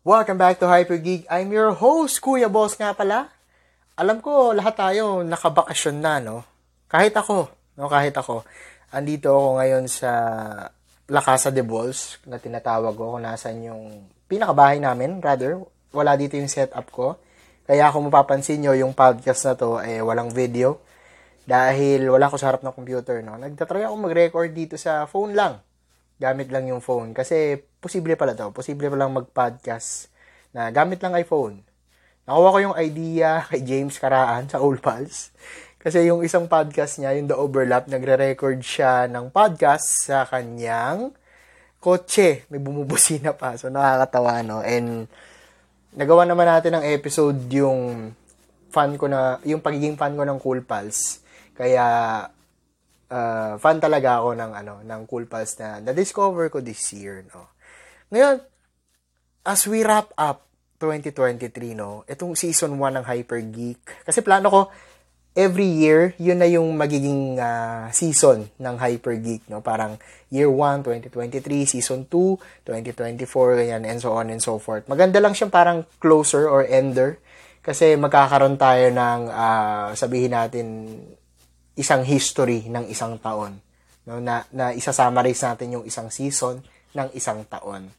Welcome back to Hyper Geek. I'm your host, Kuya Boss nga pala. Alam ko, lahat tayo nakabakasyon na, no? Kahit ako, no? Kahit ako. Andito ako ngayon sa La Casa de Balls, na tinatawag ko kung nasan yung pinakabahay namin, rather. Wala dito yung setup ko. Kaya kung mapapansin nyo, yung podcast na to, eh, walang video. Dahil wala ko sa harap ng computer, no? Nagtatry ako mag-record dito sa phone lang gamit lang yung phone. Kasi, posible pala to. Posible pa lang mag-podcast na gamit lang iPhone. Nakuha ko yung idea kay James Karaan sa Old Pals. Kasi yung isang podcast niya, yung The Overlap, nagre-record siya ng podcast sa kanyang kotse. May bumubusina pa. So, nakakatawa, no? And, nagawa naman natin ng episode yung fan ko na, yung pagiging fan ko ng Cool Pals. Kaya, uh, fan talaga ako ng ano ng Cool Pals na na-discover ko this year no. Ngayon, as we wrap up 2023 no, itong season 1 ng Hyper Geek kasi plano ko every year yun na yung magiging uh, season ng Hyper Geek no, parang year 1 2023, season 2 2024 ganyan and so on and so forth. Maganda lang siyang parang closer or ender kasi magkakaroon tayo ng uh, sabihin natin isang history ng isang taon. No, na, na isa-summarize natin yung isang season ng isang taon.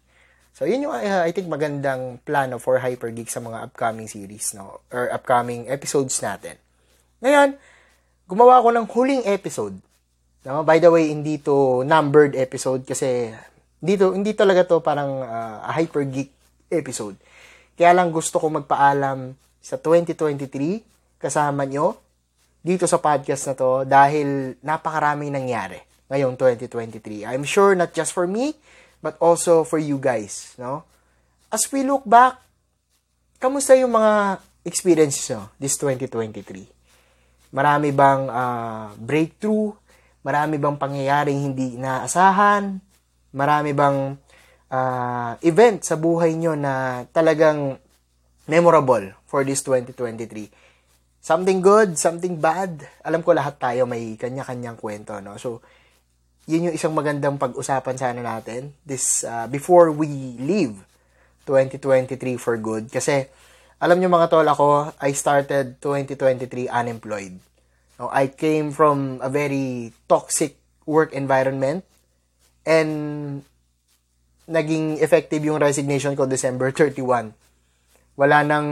So, yun yung, uh, I think, magandang plano for Hypergeek sa mga upcoming series, no? Or upcoming episodes natin. Ngayon, gumawa ako ng huling episode. No? By the way, hindi to numbered episode kasi dito, hindi talaga to parang uh, a Hypergeek episode. Kaya lang gusto ko magpaalam sa 2023 kasama nyo dito sa podcast na to dahil napakaraming nangyari ngayong 2023. I'm sure not just for me, but also for you guys, no? As we look back, kamusta yung mga experiences nyo this 2023? Marami bang uh, breakthrough? Marami bang pangyayaring hindi inaasahan? Marami bang uh, event sa buhay nyo na talagang memorable for this 2023? Something good, something bad. Alam ko lahat tayo may kanya-kanyang kwento, no? So, yun yung isang magandang pag-usapan sana natin this uh, before we leave 2023 for good kasi alam niyo mga tol ako I started 2023 unemployed no, I came from a very toxic work environment and naging effective yung resignation ko December 31 wala nang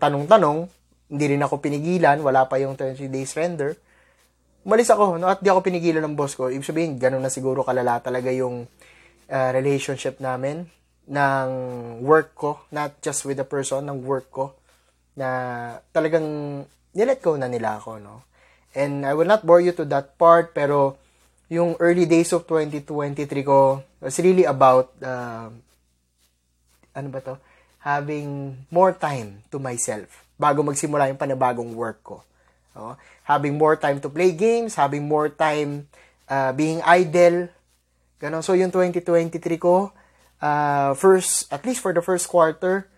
tanong-tanong hindi rin ako pinigilan, wala pa yung 30 days render. Umalis ako, no? At di ako pinigilan ng boss ko. Ibig sabihin, ganun na siguro kalala talaga yung uh, relationship namin ng work ko, not just with the person, ng work ko, na talagang nilet ko na nila ako, no? And I will not bore you to that part, pero yung early days of 2023 ko was really about, uh, ano ba to? Having more time to myself bago magsimula yung panibagong work ko. No? Having more time to play games, having more time uh, being idle. Ganon. So, yung 2023 ko, uh, first, at least for the first quarter,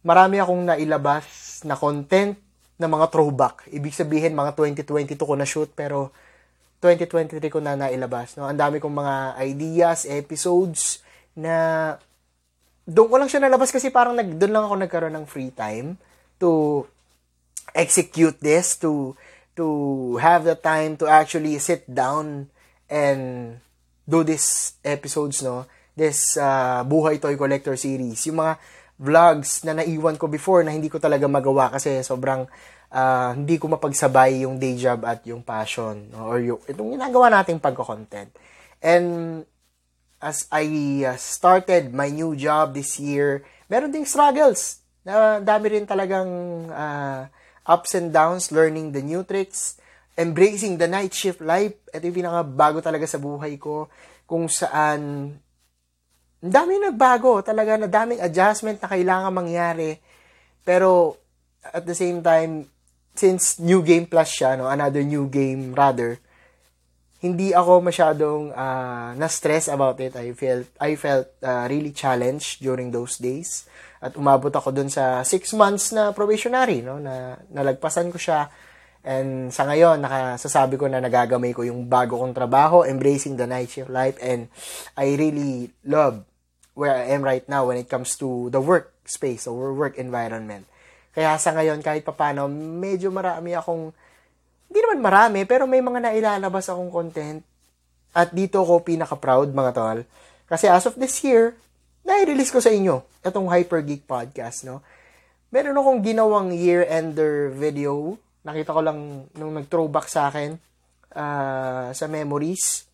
marami akong nailabas na content na mga throwback. Ibig sabihin, mga 2022 ko na shoot, pero 2023 ko na nailabas. No? Ang dami kong mga ideas, episodes, na doon ko lang siya nalabas kasi parang nag, doon lang ako nagkaroon ng free time to execute this, to to have the time to actually sit down and do this episodes, no? This uh, Buhay Toy Collector series. Yung mga vlogs na naiwan ko before na hindi ko talaga magawa kasi sobrang uh, hindi ko mapagsabay yung day job at yung passion no? or yung itong ginagawa nating pagko-content. And as I uh, started my new job this year, meron ding struggles na dami rin talagang uh, ups and downs, learning the new tricks, embracing the night shift life. Ito yung pinakabago talaga sa buhay ko kung saan ang dami nagbago. Talaga na daming adjustment na kailangan mangyari. Pero at the same time since new game plus siya no another new game rather hindi ako masyadong uh, na-stress about it. I felt I felt uh, really challenged during those days at umabot ako dun sa 6 months na probationary, no, na nalagpasan ko siya. And sa ngayon, nakasasabi ko na nagagamay ko yung bago kong trabaho, embracing the night shift life, and I really love where I am right now when it comes to the workspace or work environment. Kaya sa ngayon, kahit papano, medyo marami akong, hindi naman marami, pero may mga nailalabas akong content. At dito ako pinaka-proud, mga tol. Kasi as of this year, nai-release ko sa inyo itong Hyper Geek Podcast, no? Meron akong ginawang year-ender video. Nakita ko lang nung nag-throwback sa akin uh, sa memories.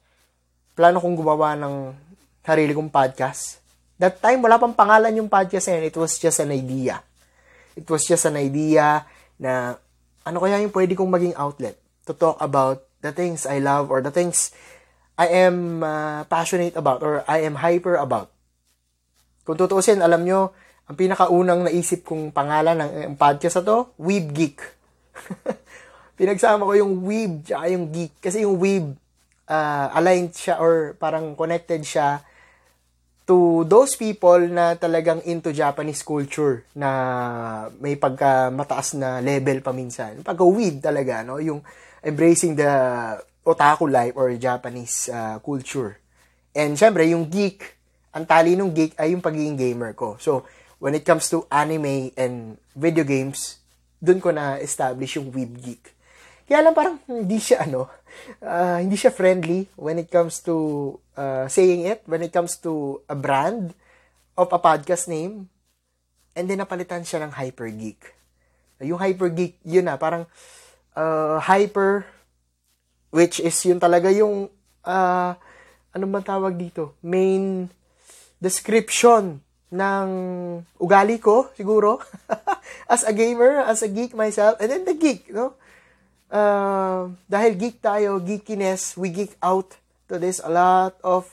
Plano kong gumawa ng sarili kong podcast. That time, wala pang pangalan yung podcast na yun. It was just an idea. It was just an idea na ano kaya yung pwede kong maging outlet to talk about the things I love or the things I am uh, passionate about or I am hyper about. Kung tutuusin, alam nyo, ang pinakaunang naisip kong pangalan ng podcast na to, Weeb Geek. Pinagsama ko yung Weeb at yung Geek. Kasi yung Weeb, uh, aligned siya or parang connected siya to those people na talagang into Japanese culture na may pagka mataas na level pa minsan. Pagka weeb talaga, no? Yung embracing the otaku life or Japanese uh, culture. And syempre, yung geek, ang tali ng geek ay yung pagiging gamer ko. So, when it comes to anime and video games, dun ko na establish yung weeb geek. Kaya lang parang hindi siya ano, uh, hindi siya friendly when it comes to uh, saying it, when it comes to a brand of a podcast name. And then napalitan siya ng Hyper Geek. Yung Hyper Geek, yun na, parang uh, hyper, which is yun talaga yung, uh, ano ba tawag dito? Main description ng ugali ko, siguro. as a gamer, as a geek myself, and then the geek, no? uh, dahil geek tayo, geekiness, we geek out to this a lot of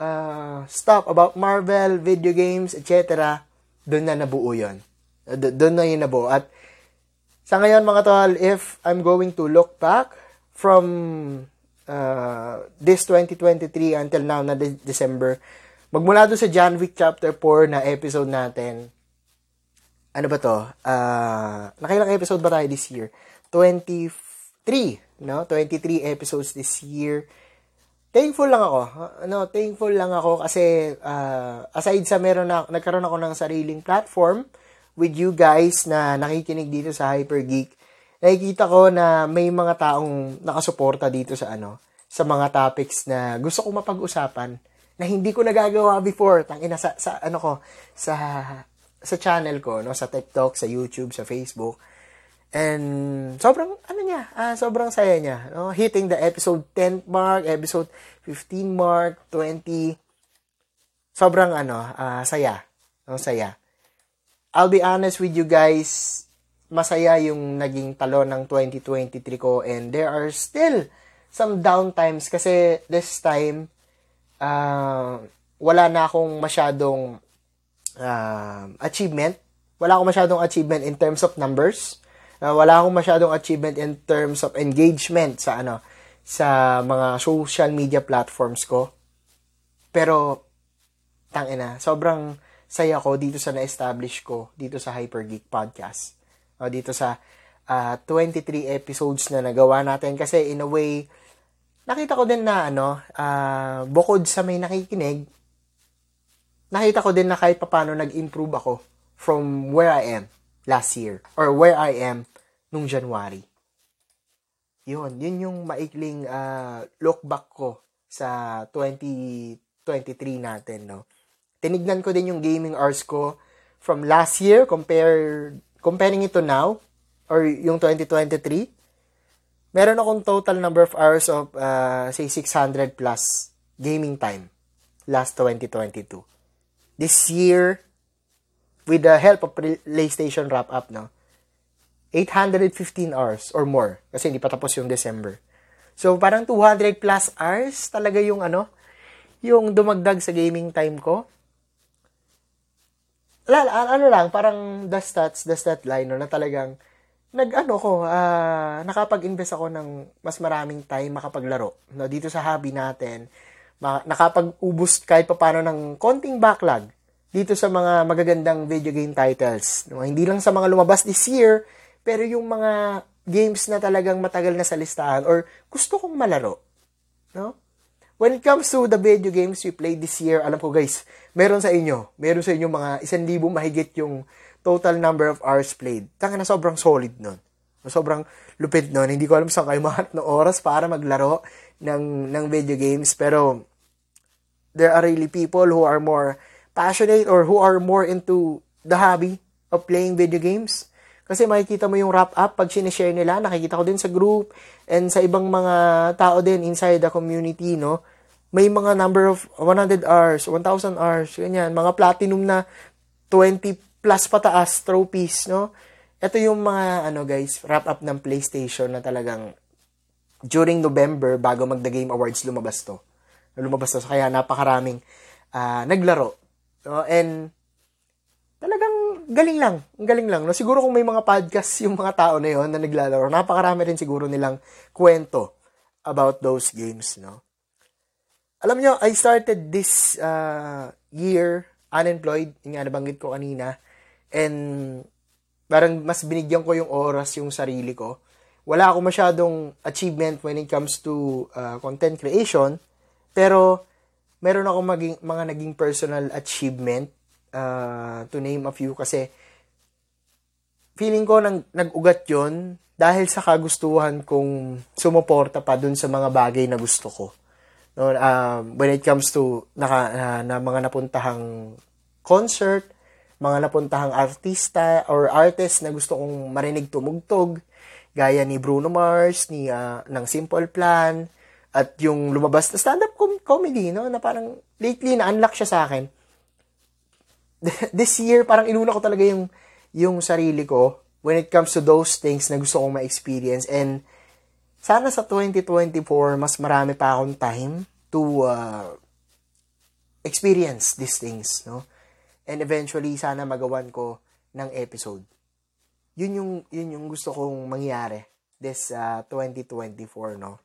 uh, stuff about Marvel, video games, etc. Doon na nabuo yun. Do- doon na yun nabuo. At sa ngayon mga tol, if I'm going to look back from uh, this 2023 until now na de- December, magmula doon sa John Wick Chapter 4 na episode natin, ano ba to? Uh, nakailang episode ba tayo this year? 24 23, no? 23 episodes this year. Thankful lang ako. Ano, thankful lang ako kasi uh, aside sa meron na nagkaroon ako ng sariling platform with you guys na nakikinig dito sa Hyper Geek. Nakikita ko na may mga taong nakasuporta dito sa ano, sa mga topics na gusto kong mapag-usapan na hindi ko nagagawa before. Tangina sa, sa ano ko sa sa channel ko, no, sa TikTok, sa YouTube, sa Facebook And sobrang ano niya, uh, sobrang saya niya, no? Hitting the episode 10 mark, episode 15 mark, 20. Sobrang ano, uh, saya. No, saya. I'll be honest with you guys, masaya yung naging talo ng 2023 ko and there are still some downtimes kasi this time uh, wala na akong masyadong uh, achievement. Wala akong masyadong achievement in terms of numbers uh, wala akong masyadong achievement in terms of engagement sa ano sa mga social media platforms ko. Pero tangina, sobrang saya ko dito sa na-establish ko dito sa Hyper Geek Podcast. O dito sa uh, ah, 23 episodes na nagawa natin kasi in a way nakita ko din na ano, uh, bukod sa may nakikinig, nakita ko din na kahit paano nag-improve ako from where I am last year or where I am nung January. Yun, yun yung maikling uh, look back ko sa 2023 natin, no. Tinignan ko din yung gaming hours ko from last year compare comparing it to now or yung 2023. Meron akong total number of hours of uh, say 600 plus gaming time last 2022. This year with the help of PlayStation wrap up, no 815 hours or more. Kasi hindi pa tapos yung December. So, parang 200 plus hours talaga yung ano, yung dumagdag sa gaming time ko. Lala, ano lang, parang the stats, the stat line, no, na talagang, nag-ano ko, uh, nakapag-invest ako ng mas maraming time makapaglaro. No, dito sa hobby natin, ma- nakapag-ubos kahit pa paano ng konting backlog dito sa mga magagandang video game titles. No, hindi lang sa mga lumabas this year, pero yung mga games na talagang matagal na sa listahan or gusto kong malaro, no? when it comes to the video games we played this year, alam ko guys, meron sa inyo, meron sa inyo mga isang libo mahigit yung total number of hours played. Tanga na sobrang solid nun. Sobrang lupit nun. Hindi ko alam saan kayo mahanap ng oras para maglaro ng, ng video games. Pero, there are really people who are more passionate or who are more into the hobby of playing video games. Kasi makikita mo yung wrap up pag sinishare nila, nakikita ko din sa group and sa ibang mga tao din inside the community, no? May mga number of 100 hours, 1,000 hours, ganyan, mga platinum na 20 plus pataas trophies, no? Ito yung mga, ano guys, wrap up ng PlayStation na talagang during November, bago mag The Game Awards, lumabas to. Lumabas to. Kaya napakaraming uh, naglaro. No? And talagang galing lang. Galing lang. No? Siguro kung may mga podcast yung mga tao na yon na naglalaro, napakarami rin siguro nilang kwento about those games. No? Alam nyo, I started this uh, year unemployed, yung nga nabanggit ko kanina, and parang mas binigyan ko yung oras yung sarili ko. Wala ako masyadong achievement when it comes to uh, content creation, pero meron ako maging, mga naging personal achievement uh, to name a few kasi feeling ko nang, nag-ugat yon dahil sa kagustuhan kong sumuporta pa dun sa mga bagay na gusto ko. No, uh, when it comes to naka, uh, na mga napuntahang concert, mga napuntahang artista or artist na gusto kong marinig tumugtog, gaya ni Bruno Mars, ni uh, ng Simple Plan, at yung lumabas na stand-up com- comedy, no, na parang lately na-unlock siya sa akin this year, parang inuna ko talaga yung, yung sarili ko when it comes to those things na gusto kong ma-experience. And sana sa 2024, mas marami pa akong time to uh, experience these things, no? And eventually, sana magawan ko ng episode. Yun yung, yun yung gusto kong mangyari this uh, 2024, no?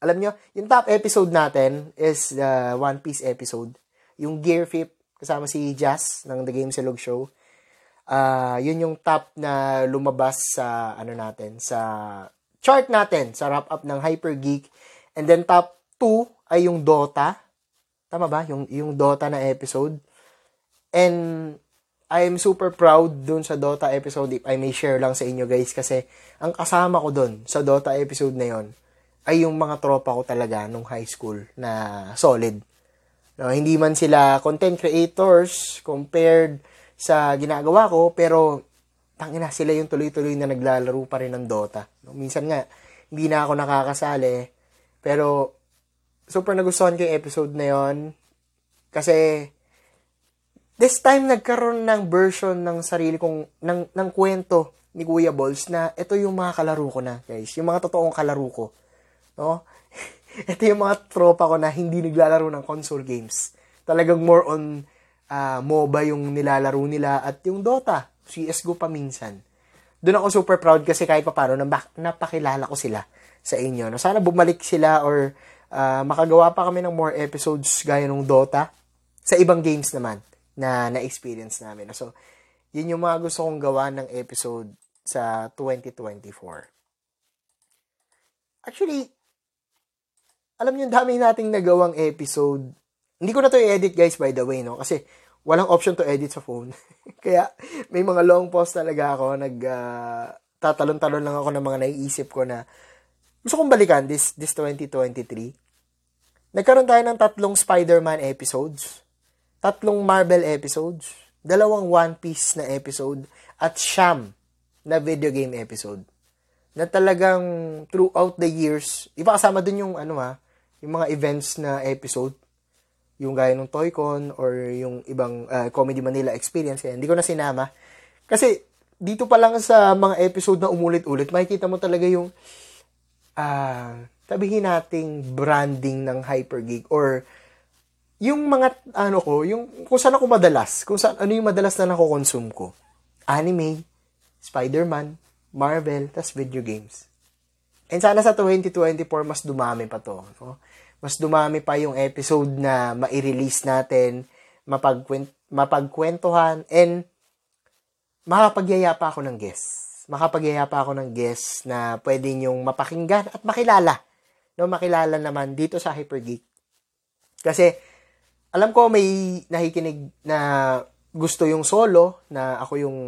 Alam nyo, yung top episode natin is the uh, One Piece episode. Yung Gear Fit kasama si Jazz ng The Game Silog Show. Uh, yun yung top na lumabas sa ano natin sa chart natin sa wrap up ng Hyper Geek. And then top 2 ay yung Dota. Tama ba? Yung yung Dota na episode. And I'm super proud dun sa Dota episode if I may share lang sa inyo guys kasi ang kasama ko dun sa Dota episode na yon ay yung mga tropa ko talaga nung high school na solid. No, hindi man sila content creators compared sa ginagawa ko, pero tangina sila yung tuloy-tuloy na naglalaro pa rin ng Dota. No, minsan nga, hindi na ako nakakasali, pero super nagustuhan ko yung episode na yon kasi this time nagkaroon ng version ng sarili kong ng ng kwento ni Kuya Balls na ito yung mga kalaro ko na, guys. Yung mga totoong kalaro ko. No? ito yung mga tropa ko na hindi naglalaro ng console games. Talagang more on uh, MOBA yung nilalaro nila at yung Dota. CSGO pa minsan. Doon ako super proud kasi kahit papano napakilala ko sila sa inyo. No? Sana bumalik sila or uh, makagawa pa kami ng more episodes gaya ng Dota sa ibang games naman na na-experience namin. So, yun yung mga gusto kong gawa ng episode sa 2024. Actually, alam niyo, dami nating nagawang episode. Hindi ko na to i-edit guys by the way, no? Kasi walang option to edit sa phone. Kaya may mga long post talaga ako. Nag, uh, tatalon-talon lang ako ng mga naiisip ko na gusto kong balikan this, this 2023. Nagkaroon tayo ng tatlong Spider-Man episodes, tatlong Marvel episodes, dalawang One Piece na episode, at Sham na video game episode. Na talagang throughout the years, iba kasama dun yung ano ha, yung mga events na episode, yung gaya ng Toycon or yung ibang uh, Comedy Manila experience, kaya hindi ko na sinama. Kasi dito pa lang sa mga episode na umulit-ulit, makikita mo talaga yung uh, sabihin nating branding ng Hypergeek or yung mga ano ko, yung kung saan ako madalas, kung saan ano yung madalas na nako-consume ko. Anime, Spider-Man, Marvel, tas video games. And sana sa 2024 mas dumami pa to. No? mas dumami pa yung episode na mai-release natin, mapagkwent, mapagkwentuhan, and makapagyaya pa ako ng guest. Makapagyaya pa ako ng guest na pwede nyong mapakinggan at makilala. No, makilala naman dito sa Hypergeek Kasi, alam ko may nakikinig na gusto yung solo, na ako yung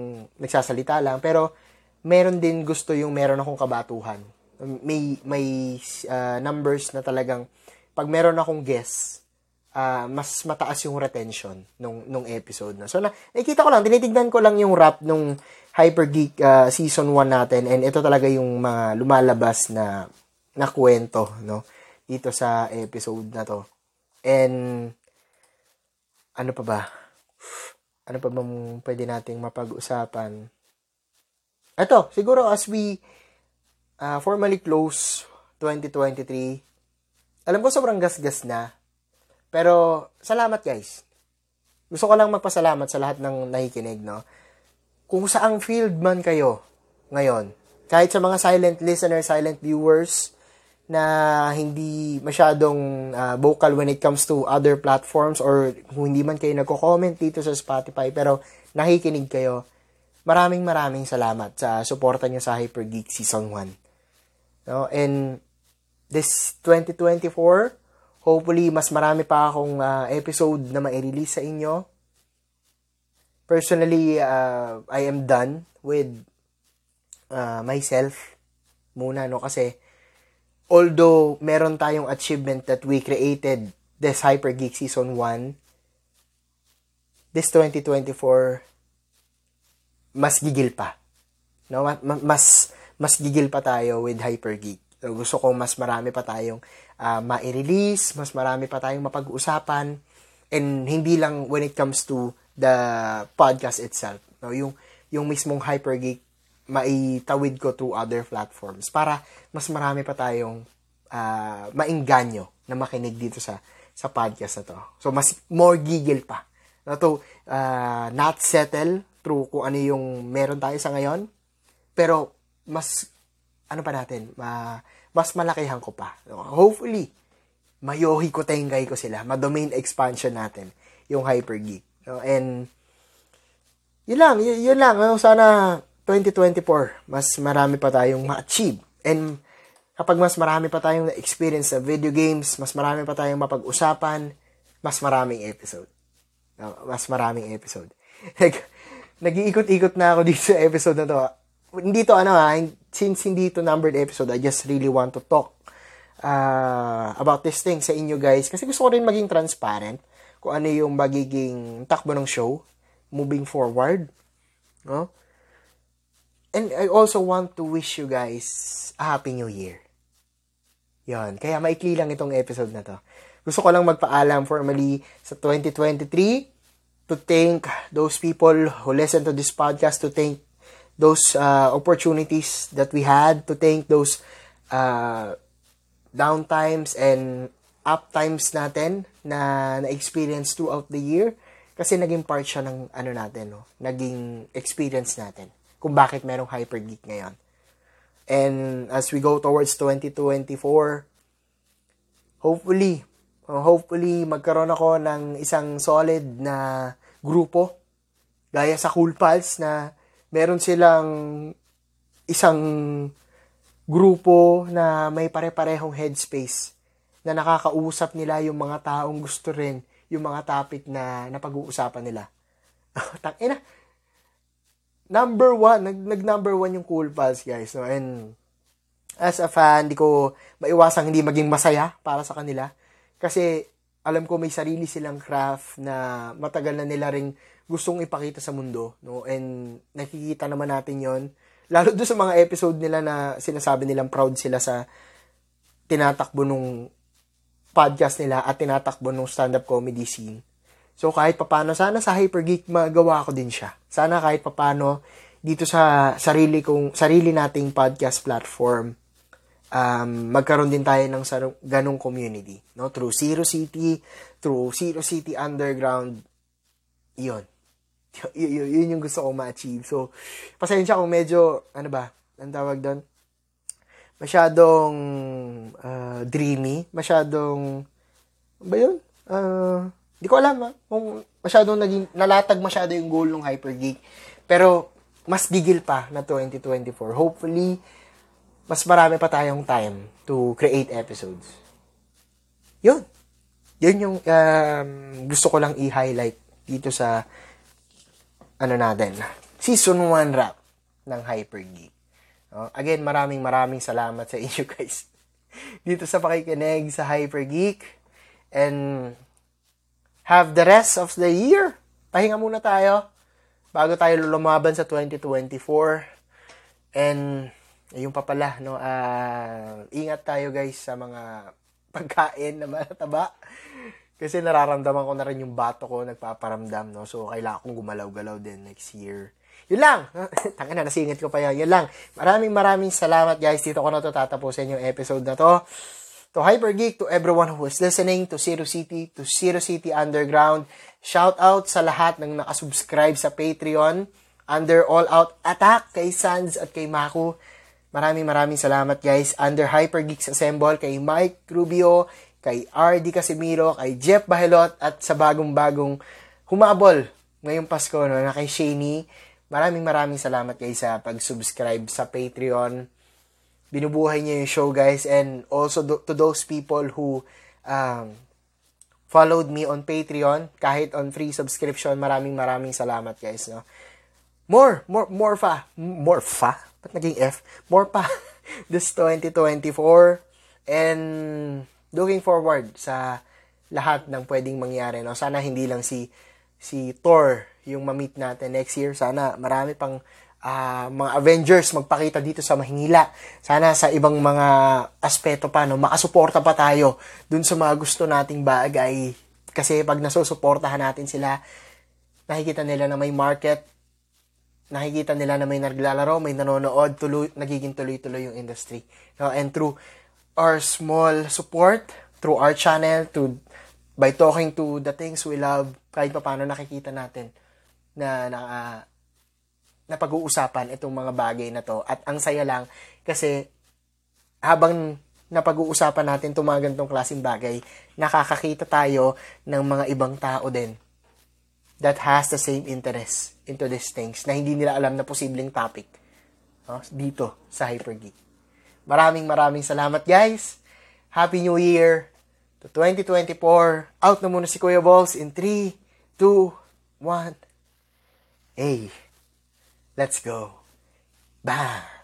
nagsasalita lang, pero meron din gusto yung meron akong kabatuhan. May, may uh, numbers na talagang, pag meron akong guest, uh, mas mataas yung retention nung, nung episode na. So, na, nakikita ko lang, tinitignan ko lang yung rap nung Hyper Geek uh, season 1 natin, and ito talaga yung mga lumalabas na, na kwento, no? Dito sa episode na to. And, ano pa ba? Ano pa bang pwede nating mapag-usapan? Ito, siguro as we uh, formally close 2023, alam ko sobrang gas-gas na. Pero, salamat guys. Gusto ko lang magpasalamat sa lahat ng nakikinig, no? Kung saang field man kayo ngayon, kahit sa mga silent listener, silent viewers, na hindi masyadong uh, vocal when it comes to other platforms or hindi man kayo nagko-comment dito sa Spotify pero nakikinig kayo, maraming maraming salamat sa suporta niyo sa Hyper Geek Season 1. No? And this 2024, hopefully mas marami pa akong uh, episode na ma-release sa inyo. Personally, uh, I am done with uh, myself muna no kasi although meron tayong achievement that we created this Hyper Geek Season 1, this 2024, mas gigil pa. No? Mas, mas gigil pa tayo with Hyper Geek. So, gusto ko mas marami pa tayong uh, ma-release, mas marami pa tayong mapag-usapan, and hindi lang when it comes to the podcast itself. No? Yung, yung mismong Hyper Geek maitawid ko to other platforms para mas marami pa tayong uh, maingganyo na makinig dito sa sa podcast na to. So, mas more gigil pa. To, uh, not settle through kung ano yung meron tayo sa ngayon. Pero, mas, ano pa natin, ma, mas malakihan ko pa. Hopefully, mayohi ko tenggay ko sila. Ma-domain expansion natin. Yung Hyper Geek. And, yun lang, yun, yun lang. Sana, 2024, mas marami pa tayong ma-achieve. And kapag mas marami pa tayong na-experience sa video games, mas marami pa tayong mapag-usapan, mas maraming episode. No, mas maraming episode. Nag-iikot-ikot na ako dito sa episode na to. Hindi to ano ha, since hindi to numbered episode, I just really want to talk uh, about this thing sa inyo guys. Kasi gusto ko rin maging transparent kung ano yung magiging takbo ng show moving forward. No? And I also want to wish you guys a Happy New Year. Yon, kaya maikli lang itong episode na to. Gusto ko lang magpaalam formally sa 2023 to thank those people who listen to this podcast, to thank those uh, opportunities that we had, to thank those uh, downtimes and up times natin na na-experience throughout the year kasi naging part siya ng ano natin, no? naging experience natin kung bakit merong Hyper Geek ngayon. And as we go towards 2024, hopefully, hopefully magkaroon ako ng isang solid na grupo gaya sa Cool Pals na meron silang isang grupo na may pare-parehong headspace na nakakausap nila yung mga taong gusto rin yung mga topic na napag-uusapan nila. Tangina, number one, nag, nag number one yung Cool Pals, guys. No? And as a fan, di ko maiwasang hindi maging masaya para sa kanila. Kasi alam ko may sarili silang craft na matagal na nila ring gustong ipakita sa mundo. No? And nakikita naman natin yon Lalo doon sa mga episode nila na sinasabi nilang proud sila sa tinatakbo nung podcast nila at tinatakbo nung stand-up comedy scene. So kahit papano, sana sa Hypergeek magawa ko din siya. Sana kahit papano dito sa sarili kong sarili nating podcast platform um, magkaroon din tayo ng sarong, ganong community, no? Through Zero City, through Zero City Underground. 'Yon. Y- y- yun yung gusto kong ma-achieve. So, pasensya kung medyo, ano ba, ang tawag doon? Masyadong uh, dreamy, masyadong, ba yun? Uh, hindi ko alam ha, kung masyadong naging, nalatag masyado yung goal ng Hypergeek. Pero, mas gigil pa na 2024. Hopefully, mas marami pa tayong time to create episodes. Yun. Yun yung um, gusto ko lang i-highlight dito sa ano natin, season 1 wrap ng Hyper Geek. No? Again, maraming maraming salamat sa inyo guys. Dito sa pakikinig sa Hyper Geek. And have the rest of the year. Pahinga muna tayo bago tayo lumaban sa 2024. And ayun pa pala, no, uh, ingat tayo guys sa mga pagkain na mataba. Kasi nararamdaman ko na rin yung bato ko nagpaparamdam, no? So, kailangan kong gumalaw-galaw din next year. Yun lang. Tanga na, nasingit ko pa yan. Yun lang. Maraming maraming salamat guys. Dito ko na to tatapusin yung episode na to. To Hyper Geek, to everyone who is listening, to Zero City, to Zero City Underground. Shout out sa lahat ng nakasubscribe sa Patreon. Under All Out Attack kay Sans at kay Maku. Maraming maraming salamat guys. Under Hyper Geeks Assemble kay Mike Rubio, kay RD Casimiro, kay Jeff Bahelot, at sa bagong-bagong humabol ngayong Pasko, no, na kay Shaney. Maraming maraming salamat guys sa pag-subscribe sa Patreon. Binubuhay niyo yung show guys and also to those people who um, followed me on Patreon kahit on free subscription. Maraming maraming salamat guys. No? More, more, more fa. More fa? Ba't naging F? More pa. this 2024. And looking forward sa lahat ng pwedeng mangyari. No? Sana hindi lang si si Thor yung ma-meet natin next year. Sana marami pang uh, mga Avengers magpakita dito sa Mahinila. Sana sa ibang mga aspeto pa, no, makasuporta pa tayo dun sa mga gusto nating bagay. Kasi pag nasusuportahan natin sila, nakikita nila na may market, nakikita nila na may naglalaro, may nanonood, tuloy, nagiging tuloy-tuloy yung industry. No? And through our small support through our channel to by talking to the things we love kahit pa paano nakikita natin na na, uh, na pag-uusapan itong mga bagay na to at ang saya lang kasi habang napag-uusapan natin itong mga ganitong klaseng bagay nakakakita tayo ng mga ibang tao din that has the same interest into these things na hindi nila alam na posibleng topic no? dito sa Hypergeek. Maraming maraming salamat guys. Happy New Year to 2024. Out na muna si Kuya Balls in 3, 2, 1. Hey, let's go. Bang!